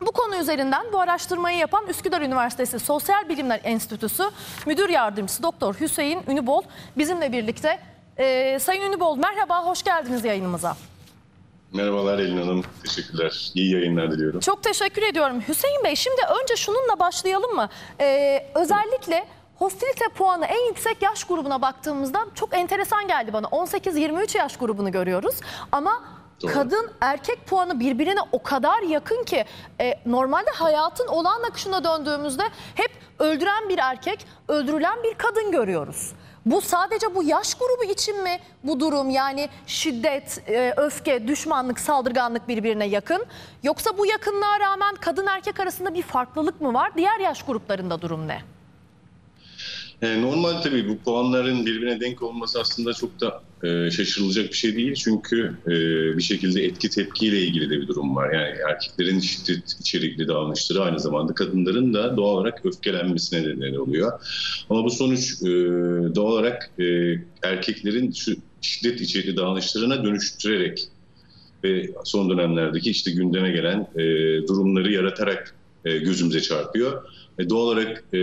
Bu konu üzerinden bu araştırmayı yapan Üsküdar Üniversitesi Sosyal Bilimler Enstitüsü Müdür Yardımcısı Doktor Hüseyin Ünübol bizimle birlikte. Ee, Sayın Ünübol merhaba, hoş geldiniz yayınımıza. Merhabalar Elin Hanım. Teşekkürler. İyi yayınlar diliyorum. Çok teşekkür ediyorum. Hüseyin Bey şimdi önce şununla başlayalım mı? Ee, özellikle hostilite puanı en yüksek yaş grubuna baktığımızda çok enteresan geldi bana. 18-23 yaş grubunu görüyoruz ama Doğru. kadın erkek puanı birbirine o kadar yakın ki e, normalde hayatın olağan akışına döndüğümüzde hep öldüren bir erkek, öldürülen bir kadın görüyoruz. Bu sadece bu yaş grubu için mi bu durum yani şiddet, e, öfke, düşmanlık, saldırganlık birbirine yakın? Yoksa bu yakınlığa rağmen kadın erkek arasında bir farklılık mı var? Diğer yaş gruplarında durum ne? E, normal tabii bu puanların birbirine denk olması aslında çok da e, şaşırılacak bir şey değil. Çünkü e, bir şekilde etki tepkiyle ilgili de bir durum var. Yani erkeklerin şiddet içerikli davranışları aynı zamanda kadınların da doğal olarak öfkelenmesine neden oluyor. Ama bu sonuç e, doğal olarak e, erkeklerin şu şiddet içerikli davranışlarına dönüştürerek ve son dönemlerdeki işte gündeme gelen e, durumları yaratarak e, gözümüze çarpıyor. E, doğal olarak e,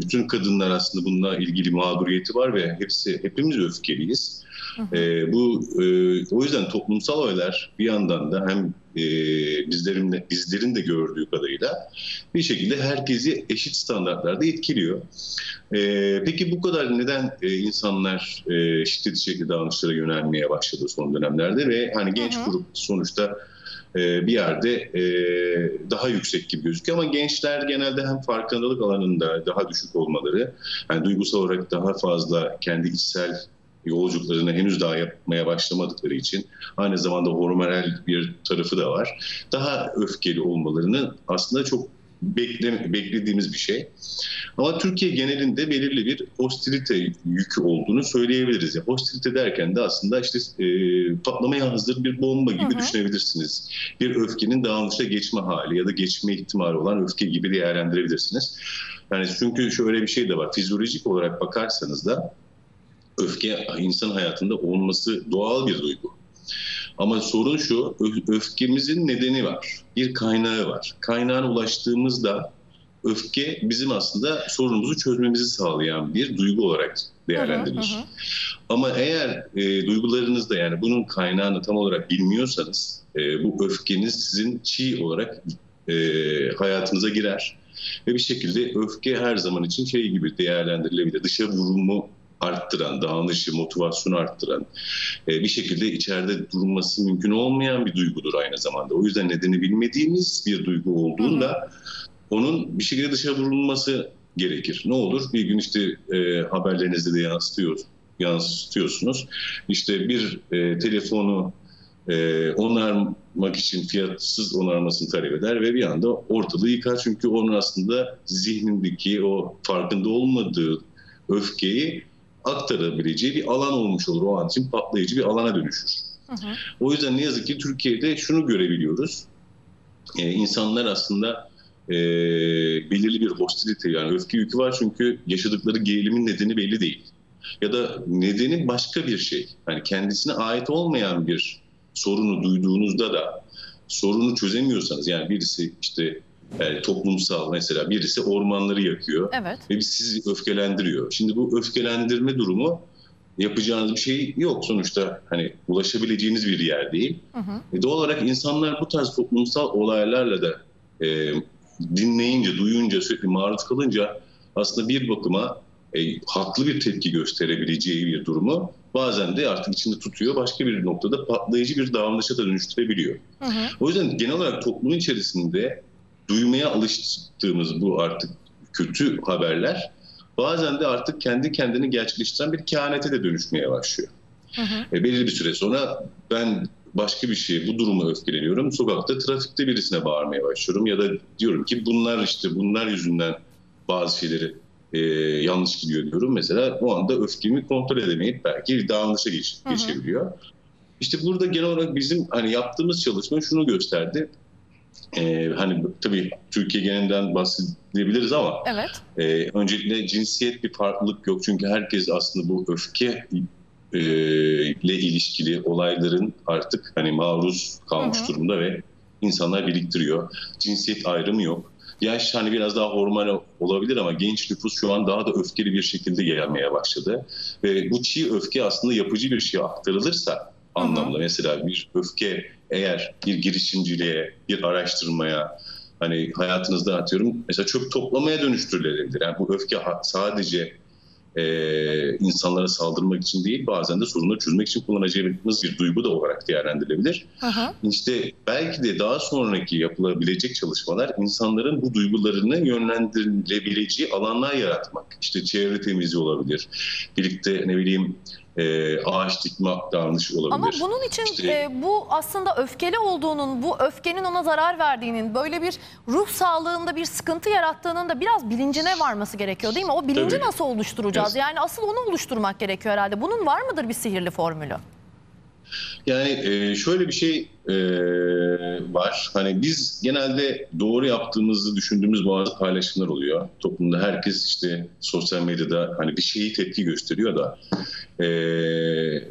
bütün kadınlar aslında bununla ilgili mağduriyeti var ve hepsi hepimiz öfkeliyiz. E, bu e, o yüzden toplumsal olaylar bir yandan da hem e, bizlerin de, bizlerin de gördüğü kadarıyla bir şekilde herkesi eşit standartlarda etkiliyor. E, peki bu kadar neden e, insanlar e, şiddet içerikli davranışlara yönelmeye başladı son dönemlerde ve hani genç Hı hı. grup sonuçta e, bir yerde e, daha yüksek gibi gözüküyor ama gençler genelde hem farkındalık alanında daha düşük olmaları, yani duygusal olarak daha fazla kendi içsel yolculuklarını henüz daha yapmaya başlamadıkları için aynı zamanda hormonal bir tarafı da var. Daha öfkeli olmalarını aslında çok bekle, beklediğimiz bir şey. Ama Türkiye genelinde belirli bir hostilite yükü olduğunu söyleyebiliriz. Ya hostilite derken de aslında işte e, patlamaya hazır bir bomba gibi Hı hı. düşünebilirsiniz. Bir öfkenin davranışa geçme hali ya da geçme ihtimali olan öfke gibi değerlendirebilirsiniz. Yani çünkü şöyle bir şey de var. Fizyolojik olarak bakarsanız da öfke insan hayatında olması doğal bir duygu. Ama sorun şu, öfkemizin nedeni var. Bir kaynağı var. Kaynağına ulaştığımızda öfke bizim aslında sorunumuzu çözmemizi sağlayan bir duygu olarak değerlendirilir. Hı hı. Ama eğer e, duygularınızda yani bunun kaynağını tam olarak bilmiyorsanız e, bu öfkeniz sizin çiğ olarak e, hayatınıza girer. Ve bir şekilde öfke her zaman için şey gibi değerlendirilebilir. Dışa vurumu arttıran, davranışı, motivasyonu arttıran, e, bir şekilde içeride durması mümkün olmayan bir duygudur aynı zamanda. O yüzden nedeni bilmediğimiz bir duygu olduğunda onun bir şekilde dışa vurulması gerekir. Ne olur? Bir gün işte e, haberlerinizde de yansıtıyor, yansıtıyorsunuz. İşte bir e, telefonu e, onarmak için fiyatsız onarmasını talep eder ve bir anda ortalığı yıkar. Çünkü onun aslında zihnindeki o farkında olmadığı öfkeyi aktarabileceği bir alan olmuş olur. O an için patlayıcı bir alana dönüşür. Hı hı. O yüzden ne yazık ki Türkiye'de şunu görebiliyoruz. Ee, insanlar aslında e, belirli bir hostilite yani öfke yükü var çünkü yaşadıkları gerilimin nedeni belli değil. Ya da nedeni başka bir şey. Yani kendisine ait olmayan bir sorunu duyduğunuzda da sorunu çözemiyorsanız yani birisi işte yani toplumsal mesela birisi ormanları yakıyor Evet. ve sizi öfkelendiriyor. Şimdi bu öfkelendirme durumu yapacağınız bir şey yok sonuçta hani ulaşabileceğiniz bir yer değil. Hı hı. E doğal olarak insanlar bu tarz toplumsal olaylarla da e, dinleyince, duyunca, sürekli maruz kalınca aslında bir bakıma e, haklı bir tepki gösterebileceği bir durumu bazen de artık içinde tutuyor. Başka bir noktada patlayıcı bir davranışa da dönüştürebiliyor. Hı hı. O yüzden genel olarak toplumun içerisinde duymaya alıştığımız bu artık kötü haberler bazen de artık kendi kendini gerçekleştiren bir kehanete de dönüşmeye başlıyor. Hı hı. E, belirli bir süre sonra ben başka bir şey bu duruma öfkeleniyorum. Sokakta trafikte birisine bağırmaya başlıyorum ya da diyorum ki bunlar işte bunlar yüzünden bazı şeyleri e, yanlış gidiyor diyorum. Mesela o anda öfkemi kontrol edemeyip belki davranışa geç, Hı hı. geçebiliyor. İşte burada genel olarak bizim hani yaptığımız çalışma şunu gösterdi. E, hani hani Türkiye genelinden bahsedebiliriz ama Evet. ee, öncelikle cinsiyet bir farklılık yok çünkü herkes aslında bu öfke e, ile ilişkili olayların artık hani maruz kalmış Hı hı. durumda ve insanlar biriktiriyor. Cinsiyet ayrımı yok. Yaş hani biraz daha hormonal olabilir ama genç nüfus şu an daha da öfkeli bir şekilde gelmeye başladı. Ve bu çiğ öfke aslında yapıcı bir şeye aktarılırsa anlamda mesela bir öfke eğer bir girişimciliğe, bir araştırmaya, hani hayatınızda atıyorum mesela çöp toplamaya dönüştürülebilir. Yani bu öfke sadece e, insanlara saldırmak için değil bazen de sorunları çözmek için kullanacağımız bir duygu da olarak değerlendirilebilir. Hı. İşte belki de daha sonraki yapılabilecek çalışmalar insanların bu duygularını yönlendirebileceği alanlar yaratmak. İşte çevre temizliği olabilir. Birlikte ne bileyim e, ağaç dikme davranışı olabilir. Ama bunun için İşte- e, bu aslında öfkeli olduğunun, bu öfkenin ona zarar verdiğinin, böyle bir ruh sağlığında bir sıkıntı yarattığının da biraz bilincine varması gerekiyor değil mi? O bilinci Tabii. nasıl oluşturacağız? Evet. Yani asıl onu oluşturmak gerekiyor herhalde. Bunun var mıdır bir sihirli formülü? Yani e, şöyle bir şey e, var. Hani biz genelde doğru yaptığımızı düşündüğümüz bazı paylaşımlar oluyor. Toplumda herkes işte sosyal medyada hani bir şeyi tepki gösteriyor da e,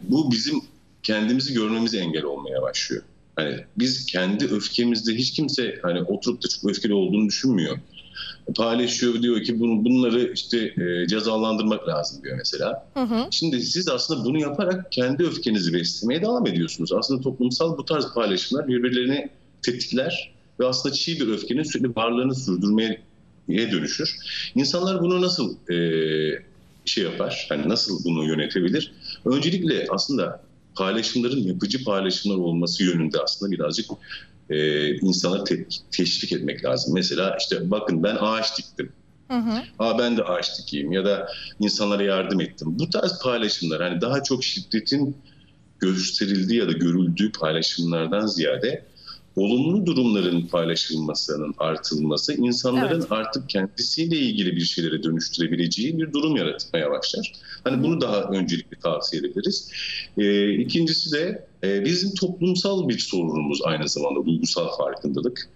bu bizim kendimizi görmemize engel olmaya başlıyor. Hani biz kendi öfkemizde hiç kimse hani oturup da çok öfkeli olduğunu düşünmüyor. Paylaşıyor diyor ki bunu, bunları işte e, cezalandırmak lazım diyor mesela. Hı hı. Şimdi siz aslında bunu yaparak kendi öfkenizi beslemeye devam ediyorsunuz. Aslında toplumsal bu tarz paylaşımlar birbirlerini tetikler ve aslında çiğ bir öfkenin sürekli varlığını sürdürmeye dönüşür. İnsanlar bunu nasıl e, şey yapar? Hani nasıl bunu yönetebilir? Öncelikle aslında paylaşımların yapıcı paylaşımlar olması yönünde aslında birazcık e, insanları te- teşvik etmek lazım. Mesela işte bakın ben ağaç diktim. Hı hı. Aa ben de ağaç dikeyim ya da insanlara yardım ettim. Bu tarz paylaşımlar hani daha çok şiddetin gösterildiği ya da görüldüğü paylaşımlardan ziyade olumlu durumların paylaşılmasının artılması insanların Evet. artık kendisiyle ilgili bir şeylere dönüştürebileceği bir durum yaratmaya başlar. Hani bunu daha öncelikli tavsiye edebiliriz. Ee, ikincisi de e, bizim toplumsal bir sorunumuz aynı zamanda duygusal farkındalık.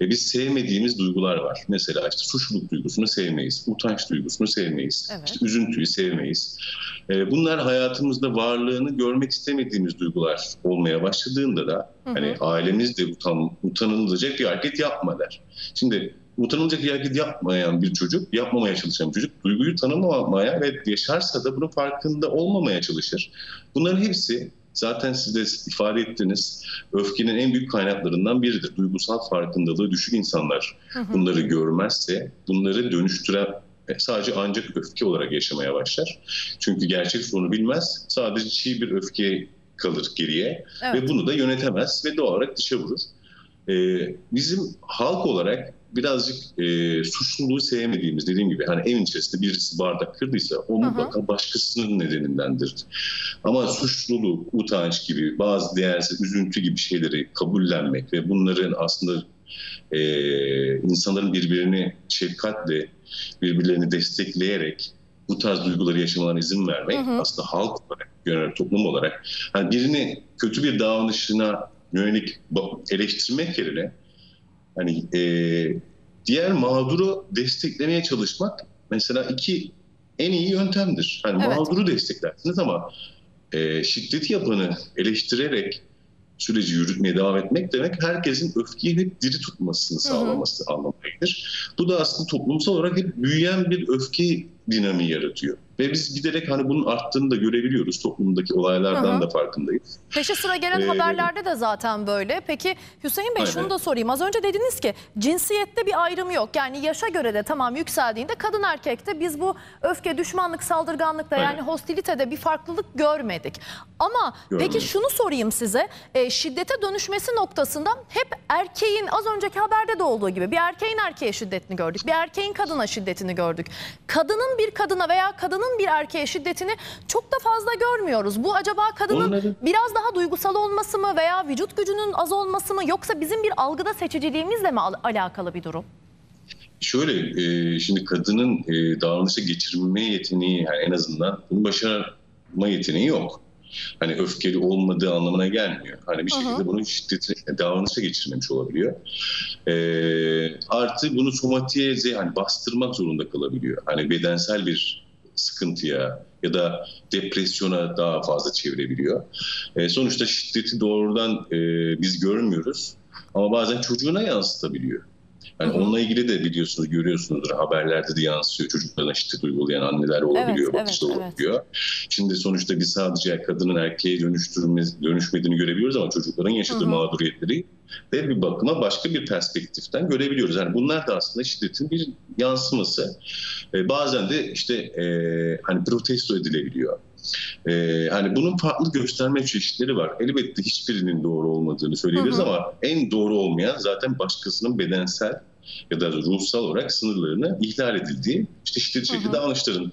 E, biz sevmediğimiz duygular var. Mesela işte suçluluk duygusunu sevmeyiz, utanç duygusunu sevmeyiz, Evet. işte üzüntüyü sevmeyiz. E, bunlar hayatımızda varlığını görmek istemediğimiz duygular olmaya başladığında da Hı hı. hani ailemiz de utan, utanılacak bir hareket yapma der. Şimdi utanılacak bir hareket yapmayan bir çocuk, yapmamaya çalışan bir çocuk duyguyu tanımamaya ve yaşarsa da bunun farkında olmamaya çalışır. Bunların hepsi zaten siz de ifade ettiniz öfkenin en büyük kaynaklarından biridir. Duygusal farkındalığı düşük insanlar bunları görmezse bunları dönüştüren e, sadece ancak öfke olarak yaşamaya başlar. Çünkü gerçek sorunu bilmez. Sadece çiğ bir öfke kalır geriye Evet. ve bunu da yönetemez ve doğal olarak dışa vurur. Ee, bizim halk olarak birazcık e, suçluluğu sevmediğimiz dediğim gibi hani evin içerisinde birisi bardak kırdıysa o mutlaka başkasının nedenindendir. Ama suçluluk, utanç gibi bazı değersiz üzüntü gibi şeyleri kabullenmek ve bunların aslında e, insanların birbirini şefkatle birbirlerini destekleyerek bu tarz duyguları yaşamalarına izin vermek Hı hı. aslında halk olarak, genel toplum olarak hani birini kötü bir davranışına yönelik eleştirmek yerine hani e, diğer mağduru desteklemeye çalışmak mesela iki en iyi yöntemdir. Hani Evet. mağduru desteklersiniz ama e, şiddeti yapanı eleştirerek süreci yürütmeye devam etmek demek herkesin öfkeyi hep diri tutmasını sağlaması anlamına gelir. Bu da aslında toplumsal olarak hep büyüyen bir öfke dinamiği yaratıyor. Ve biz giderek hani bunun arttığını da görebiliyoruz. Toplumdaki olaylardan Hı hı. da farkındayız. Peşi sıra gelen Ee, haberlerde de zaten böyle. Peki Hüseyin Bey Aynen. şunu da sorayım. Az önce dediniz ki cinsiyette bir ayrım yok. Yani yaşa göre de tamam yükseldiğinde kadın erkekte biz bu öfke, düşmanlık, saldırganlıkta Aynen. yani hostilitede bir farklılık görmedik. Ama Görmedik. peki şunu sorayım size. E, şiddete dönüşmesi noktasında hep erkeğin az önceki haberde de olduğu gibi bir erkeğin erkeğe şiddetini gördük. Bir erkeğin kadına şiddetini gördük. Kadının bir kadına veya kadının bir erkeğe şiddetini çok da fazla görmüyoruz. Bu acaba kadının Onları- biraz daha duygusal olması mı veya vücut gücünün az olması mı yoksa bizim bir algıda seçiciliğimizle mi al- alakalı bir durum? Şöyle e, şimdi kadının e, davranışa geçirme yeteneği yani en azından bunu başarma yeteneği yok. Hani öfkeli olmadığı anlamına gelmiyor. Hani bir şekilde bunu şiddeti davranışa geçirmemiş olabiliyor. E, artı bunu somatiğe ze- hani bastırmak zorunda kalabiliyor. Hani bedensel bir sıkıntıya ya da depresyona daha fazla çevirebiliyor. E, sonuçta şiddeti doğrudan e, biz görmüyoruz. Ama bazen çocuğuna yansıtabiliyor. Yani Hı hı. onunla ilgili de biliyorsunuz, görüyorsunuzdur haberlerde de yansıyor. Çocuklarına şiddet uygulayan anneler olabiliyor, Evet, evet, olabiliyor. Şimdi sonuçta biz sadece kadının erkeğe dönüştürme, dönüşmediğini görebiliyoruz ama çocukların yaşadığı Hı hı. mağduriyetleri de bir bakıma başka bir perspektiften görebiliyoruz. Yani bunlar da aslında şiddetin bir yansıması. E, bazen de işte e, hani protesto edilebiliyor. E, hani bunun farklı gösterme çeşitleri var. Elbette hiçbirinin doğru olmadığını söyleyebiliriz Hı hı. ama en doğru olmayan zaten başkasının bedensel ya da ruhsal olarak sınırlarını ihlal edildiği, işte şiddet şekilde davranışların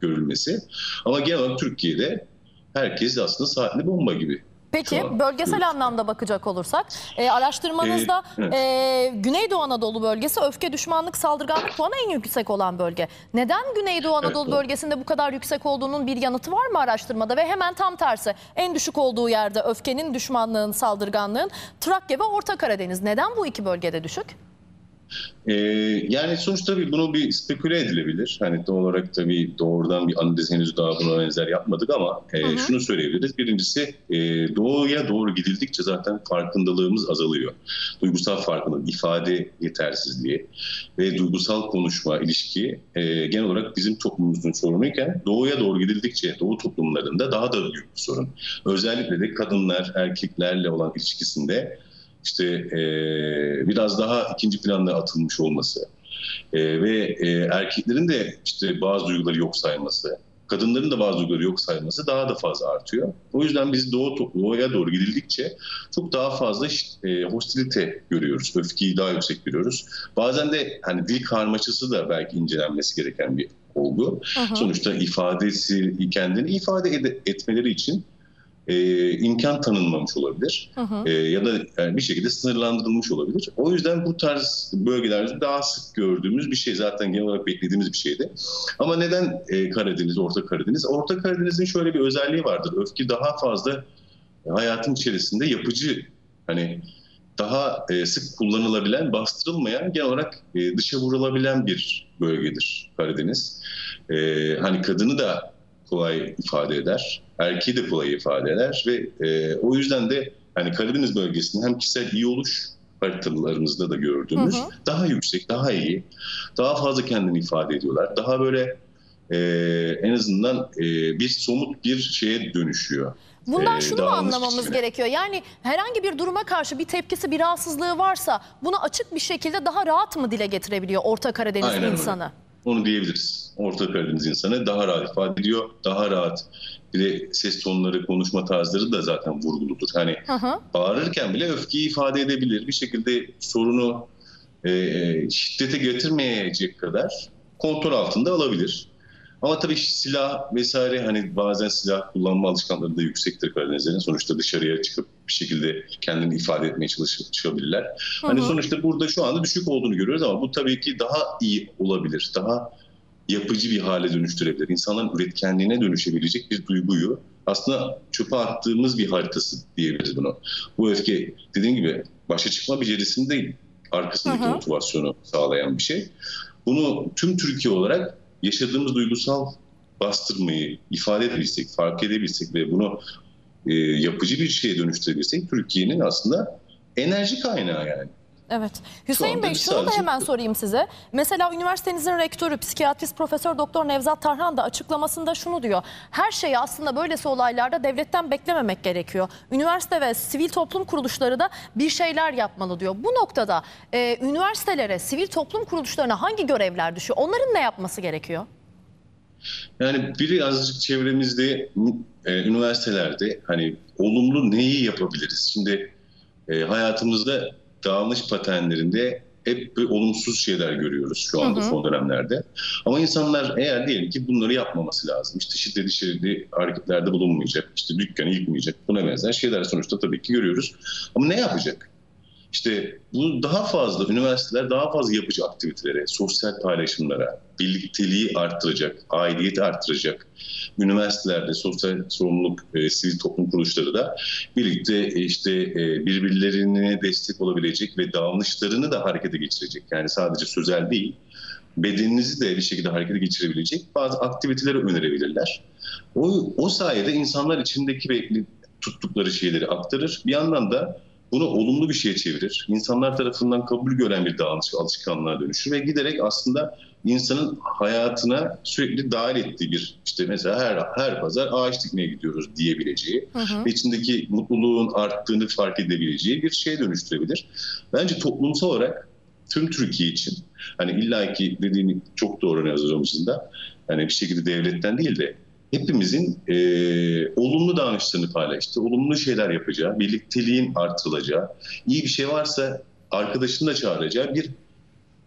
görülmesi. Ama genel olarak Türkiye'de herkes aslında saatli bomba gibi. Peki Şu an bölgesel evet. anlamda bakacak olursak e, araştırmanızda Ee, evet. e, Güneydoğu Anadolu bölgesi öfke düşmanlık saldırganlık puanı en yüksek olan bölge. Neden Güneydoğu Anadolu doğru. bölgesinde bu kadar yüksek olduğunun bir yanıtı var mı araştırmada ve hemen tam tersi en düşük olduğu yerde öfkenin düşmanlığın saldırganlığın Trakya ve Orta Karadeniz. Neden bu iki bölgede düşük? Ee, yani sonuçta tabii bunu bir speküle edilebilir. Hani doğal olarak tabii doğrudan bir analiz henüz daha buna benzer yapmadık ama e, Hı hı. şunu söyleyebiliriz. Birincisi e, doğuya doğru gidildikçe zaten farkındalığımız azalıyor. Duygusal farkındalık, ifade yetersizliği ve duygusal konuşma, ilişki e, genel olarak bizim toplumumuzun sorunuyken doğuya doğru gidildikçe doğu toplumlarında daha da büyük bir sorun. Özellikle de kadınlar erkeklerle olan ilişkisinde işte e, biraz daha ikinci planda atılmış olması e, ve e, erkeklerin de işte bazı duyguları yok sayması, kadınların da bazı duyguları yok sayması daha da fazla artıyor. O yüzden biz doğu, doğuya doğru gidildikçe çok daha fazla e, hostilite görüyoruz, öfkeyi daha yüksek görüyoruz. Bazen de hani dil karmaşası da belki incelenmesi gereken bir olgu. Hı. Sonuçta ifadesi kendini ifade ede- etmeleri için e, imkan tanınmamış olabilir Hı hı. E, ya da yani bir şekilde sınırlandırılmış olabilir. O yüzden bu tarz bölgelerde daha sık gördüğümüz bir şey zaten genel olarak beklediğimiz bir şeydi. Ama neden e, Karadeniz, Orta Karadeniz? Orta Karadeniz'in şöyle bir özelliği vardır. Öfke daha fazla hayatın içerisinde yapıcı hani daha e, sık kullanılabilen, bastırılmayan, genel olarak e, dışa vurulabilen bir bölgedir Karadeniz. E, hani kadını da kolay ifade eder, erkeği de kolay ifade eder ve e, o yüzden de hani Karadeniz bölgesinde hem kişisel iyi oluş haritalarımızda da gördüğümüz Hı hı. daha yüksek, daha iyi, daha fazla kendini ifade ediyorlar. Daha böyle e, en azından e, bir somut bir şeye dönüşüyor. Bundan Ee, şunu mu anlamamız biçimine. gerekiyor? Yani herhangi bir duruma karşı bir tepkisi, bir rahatsızlığı varsa bunu açık bir şekilde daha rahat mı dile getirebiliyor Orta Karadeniz Aynen öyle. insanı? Onu diyebiliriz. Orta Karadeniz insanı daha rahat ifade ediyor, daha rahat. Bir de ses tonları, konuşma tarzları da zaten vurguludur. Hani Hı hı. bağırırken bile öfkeyi ifade edebilir. Bir şekilde sorunu e, e, şiddete getirmeyecek kadar kontrol altında alabilir. Ama tabii silah vesaire hani bazen silah kullanma alışkanlıkları da yüksektir Karadenizlerin. Sonuçta dışarıya çıkıp bir şekilde kendini ifade etmeye. Hani Hı hı. sonuçta burada şu anda düşük olduğunu görüyoruz ama bu tabii ki daha iyi olabilir. Daha yapıcı bir hale dönüştürebilir. İnsanların üretkenliğine dönüşebilecek bir duyguyu aslında çöpe attığımız bir haritası diyebiliriz bunu. Bu öfke dediğim gibi başa çıkma becerisini değil arkasındaki hı. motivasyonu sağlayan bir şey. Bunu tüm Türkiye olarak yaşadığımız duygusal bastırmayı ifade edebilsek, fark edebilsek ve bunu e, yapıcı bir şeye dönüştürebilsek Türkiye'nin aslında enerji kaynağı yani. Evet. Hüseyin Bey şunu da hemen sorayım size. Mesela üniversitenizin rektörü, psikiyatrist Profesör Doktor Nevzat Tarhan da açıklamasında şunu diyor. Her şeyi aslında böylesi olaylarda devletten beklememek gerekiyor. Üniversite ve sivil toplum kuruluşları da bir şeyler yapmalı diyor. Bu noktada e, üniversitelere, sivil toplum kuruluşlarına hangi görevler düşüyor? Onların ne yapması gerekiyor? Yani biri azıcık çevremizde, e, üniversitelerde hani olumlu neyi yapabiliriz? Şimdi e, hayatımızda davranış paternlerinde hep bir olumsuz şeyler görüyoruz şu anda Hı hı. son dönemlerde. Ama insanlar eğer diyelim ki bunları yapmaması lazım. İşte şiddet içerikli hareketlerde bulunmayacak, işte dükkanı yıkmayacak, buna benzer şeyler sonuçta tabii ki görüyoruz. Ama ne yapacak? İşte bu daha fazla, üniversiteler daha fazla yapıcı aktivitelere, sosyal paylaşımlara, birlikteliği arttıracak, aidiyeti arttıracak. Üniversitelerde sosyal sorumluluk, e, sivil toplum kuruluşları da birlikte e, işte e, birbirlerine destek olabilecek ve davranışlarını da harekete geçirecek. Yani sadece sözel değil, bedeninizi de bir şekilde harekete geçirebilecek bazı aktiviteleri önerebilirler. O, o sayede insanlar içindeki ve tuttukları şeyleri aktarır. Bir yandan da bunu olumlu bir şeye çevirir. İnsanlar tarafından kabul gören bir davranış alışkanlığa dönüşür ve giderek aslında insanın hayatına sürekli dahil ettiği bir işte mesela her her pazar ağaç dikmeye gidiyoruz diyebileceği Hı hı. ve içindeki mutluluğun arttığını fark edebileceği bir şeye dönüştürebilir. Bence toplumsal olarak tüm Türkiye için hani illaki dediğini çok doğru hocamızın da hani bir şekilde devletten değil de hepimizin e, olumlu davranışlarını paylaştığı, olumlu şeyler yapacağı, birlikteliğin artırılacağı, iyi bir şey varsa arkadaşını da çağıracağı bir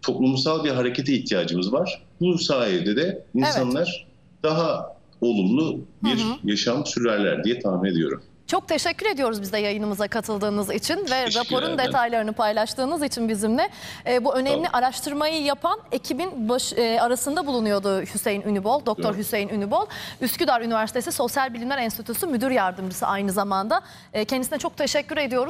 toplumsal bir harekete ihtiyacımız var. Bu sayede de insanlar daha olumlu bir Hı hı. yaşam sürerler diye tahmin ediyorum. Çok teşekkür ediyoruz bize yayınımıza katıldığınız için ve raporun detaylarını paylaştığınız için bizimle. Ee, bu önemli Tamam. araştırmayı yapan ekibin baş, e, arasında bulunuyordu Hüseyin Ünübol, Doktor Evet. Hüseyin Ünübol. Üsküdar Üniversitesi Sosyal Bilimler Enstitüsü Müdür Yardımcısı aynı zamanda. E, kendisine çok teşekkür ediyoruz.